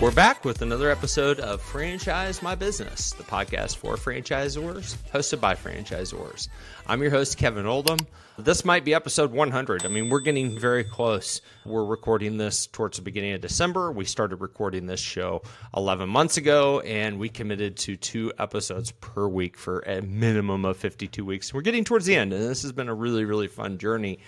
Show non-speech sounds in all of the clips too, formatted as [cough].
We're back with another episode of Franchise My Business, the podcast for franchisors, hosted by franchisors. I'm your host, Kevin Oldham. This might be episode 100. I mean, we're getting very close. We're recording this towards the beginning of December. We started recording this show 11 months ago, and we committed to two episodes per week for a minimum of 52 weeks. We're getting towards the end, and this has been a really, really fun journey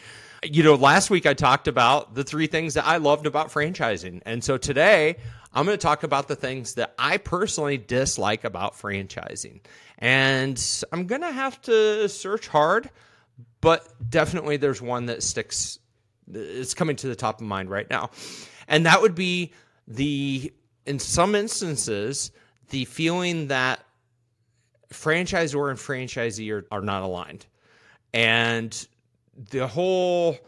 you know, last week I talked about the three things that I loved about franchising. And so today I'm going to talk about the things that I personally dislike about franchising. And I'm going to have to search hard, but definitely there's one that sticks, it's coming to the top of mind right now. And that would be the, in some instances, the feeling that franchisor and franchisee are, are not aligned. And the whole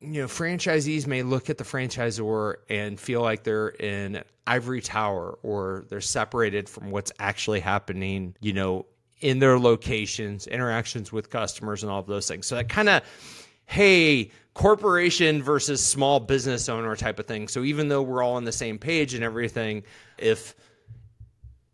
you know, franchisees may look at the franchisor and feel like they're in ivory tower or they're separated from what's actually happening, you know, in their locations, interactions with customers, and all of those things. So that kind of, hey, corporation versus small business owner type of thing. So even though we're all on the same page and everything, if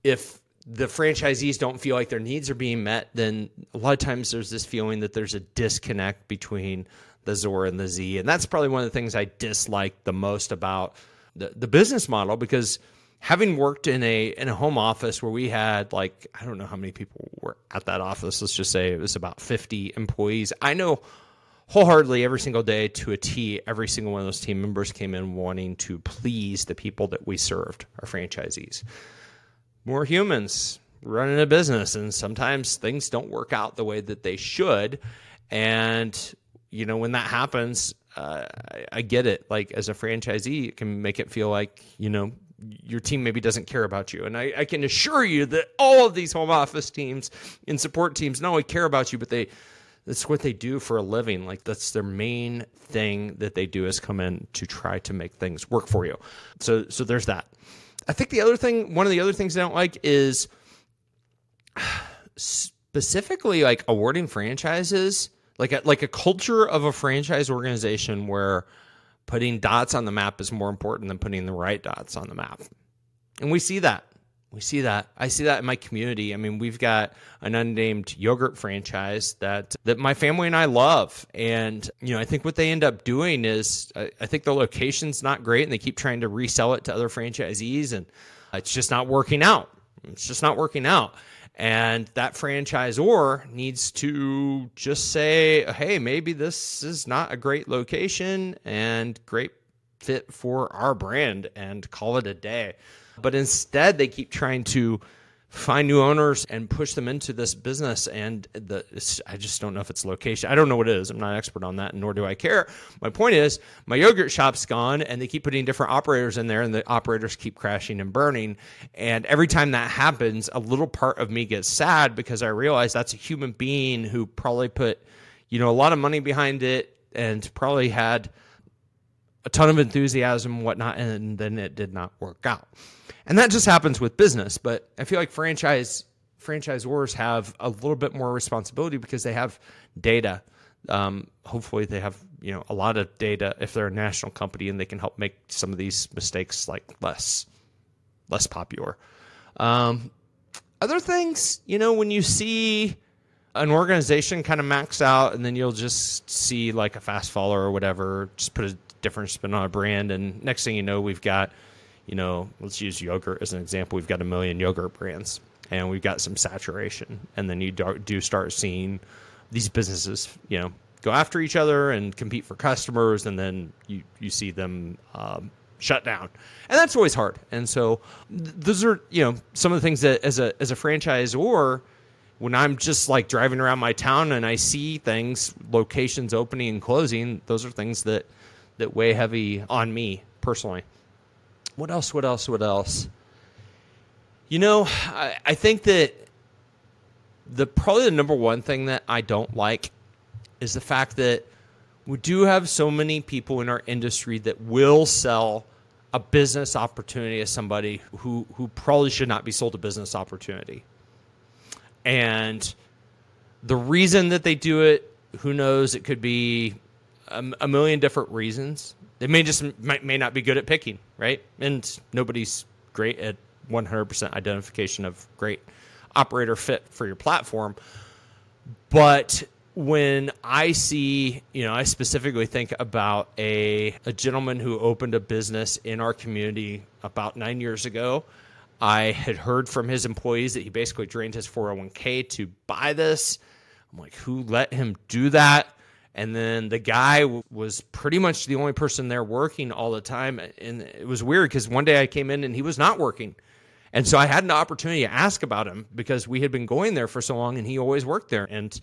if the franchisees don't feel like their needs are being met, then a lot of times there's this feeling that there's a disconnect between the Zor and the Z. And that's probably one of the things I dislike the most about the, the business model because having worked in a in a home office where we had like I don't know how many people were at that office, let's just say it was about 50 employees. I know wholeheartedly every single day to a T, every single one of those team members came in wanting to please the people that we served, our franchisees. More humans running a business, and sometimes things don't work out the way that they should. And you know, when that happens, uh, I, I get it. Like as a franchisee, it can make it feel like, you know, your team maybe doesn't care about you. And I, I, can assure you that all of these home office teams and support teams not only care about you, but they that's what they do for a living. Like that's their main thing that they do is come in to try to make things work for you. So so there's that. I think the other thing, one of the other things I don't like is specifically like awarding franchises like a, like a culture of a franchise organization where putting dots on the map is more important than putting the right dots on the map. And we see that. We see that. I see that in my community. I mean, we've got an unnamed yogurt franchise that that my family and I love. And, you know, I think what they end up doing is I, I think the location's not great and they keep trying to resell it to other franchisees and it's just not working out. It's just not working out. And that franchisor needs to just say, hey, maybe this is not a great location and great fit for our brand and call it a day. But instead, they keep trying to find new owners and push them into this business. And the I just don't know if it's location. I don't know what it is. I'm not an expert on that, nor do I care. My point is, my yogurt shop's gone, and they keep putting different operators in there, and the operators keep crashing and burning. And every time that happens, a little part of me gets sad because I realize that's a human being who probably put, you know, a lot of money behind it and probably had a ton of enthusiasm, whatnot, and then it did not work out. And that just happens with business, but I feel like franchise franchisors have a little bit more responsibility because they have data. Um, hopefully, they have you know a lot of data if they're a national company, and they can help make some of these mistakes like less less popular. Um, other things, you know, when you see an organization kind of max out, and then you'll just see like a fast follower or whatever, just put a different spin on a brand, and next thing you know, we've got you know, let's use yogurt as an example. We've got a million yogurt brands and we've got some saturation. And then you do start seeing these businesses, you know, go after each other and compete for customers. And then you, you see them um, shut down. And that's always hard. And so th- those are, you know, some of the things that as a, as a franchisor when I'm just like driving around my town and I see things, locations opening and closing, those are things that, that weigh heavy on me personally. What else? What else? What else? You know, I, I think that the probably the number one thing that I don't like is the fact that we do have so many people in our industry that will sell a business opportunity to somebody who who probably should not be sold a business opportunity. And the reason that they do it, who knows? It could be a, a million different reasons. They may just may, may not be good at picking, right? And nobody's great at 100% identification of great operator fit for your platform. But when I see, you know, I specifically think about a, a gentleman who opened a business in our community about nine years ago. I had heard from his employees that he basically drained his 401k to buy this. I'm like, who let him do that? And then the guy was pretty much the only person there working all the time. And it was weird because one day I came in and he was not working. And so I had an opportunity to ask about him because we had been going there for so long and he always worked there. And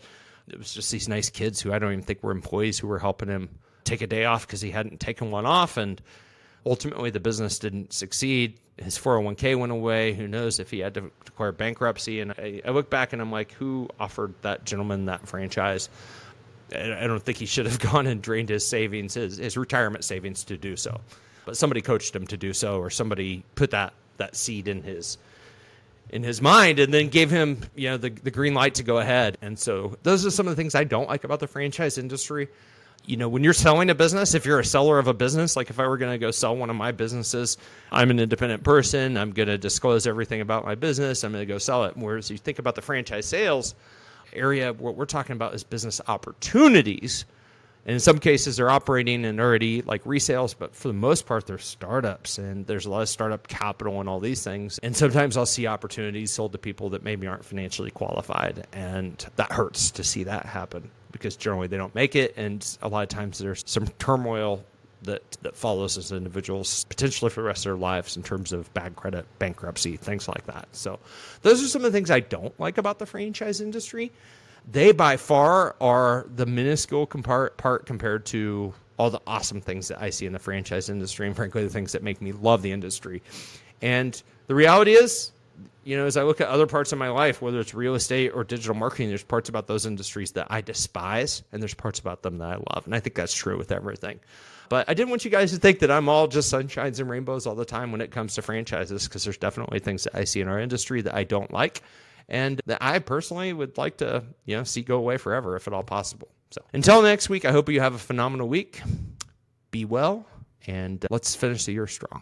it was just these nice kids who I don't even think were employees who were helping him take a day off because he hadn't taken one off. And ultimately, the business didn't succeed. His 401k went away. Who knows if he had to declare bankruptcy? And I, I look back and I'm like, who offered that gentleman that franchise? I don't think he should have [laughs] gone and drained his savings, his, his retirement savings, to do so. But somebody coached him to do so, or somebody put that that seed in his in his mind and then gave him you know the, the green light to go ahead. And so those are some of the things i don't like about the franchise industry. You know when you're selling a business if you're a seller of a business like if i were going to go sell one of my businesses i'm an independent person i'm going to disclose everything about my business i'm going to go sell it. Whereas you think about the franchise sales area what we're talking about is business opportunities and in some cases, they're operating and already like resales, but for the most part, they're startups and there's a lot of startup capital and all these things. And sometimes I'll see opportunities sold to people that maybe aren't financially qualified. And that hurts to see that happen because generally they don't make it. And a lot of times there's some turmoil that, that follows as individuals potentially for the rest of their lives in terms of bad credit, bankruptcy, things like that. So those are some of the things I don't like about the franchise industry they by far are the minuscule part compared to all the awesome things that I see in the franchise industry, and frankly, the things that make me love the industry. And the reality is, you know, as I look at other parts of my life, whether it's real estate or digital marketing, there's parts about those industries that I despise, and there's parts about them that I love. And I think that's true with everything. But I didn't want you guys to think that I'm all just sunshines and rainbows all the time when it comes to franchises, because there's definitely things that I see in our industry that I don't like and that I personally would like to, you know, see go away forever if at all possible. So until next week, I hope you have a phenomenal week. Be well, and uh, let's finish the year strong.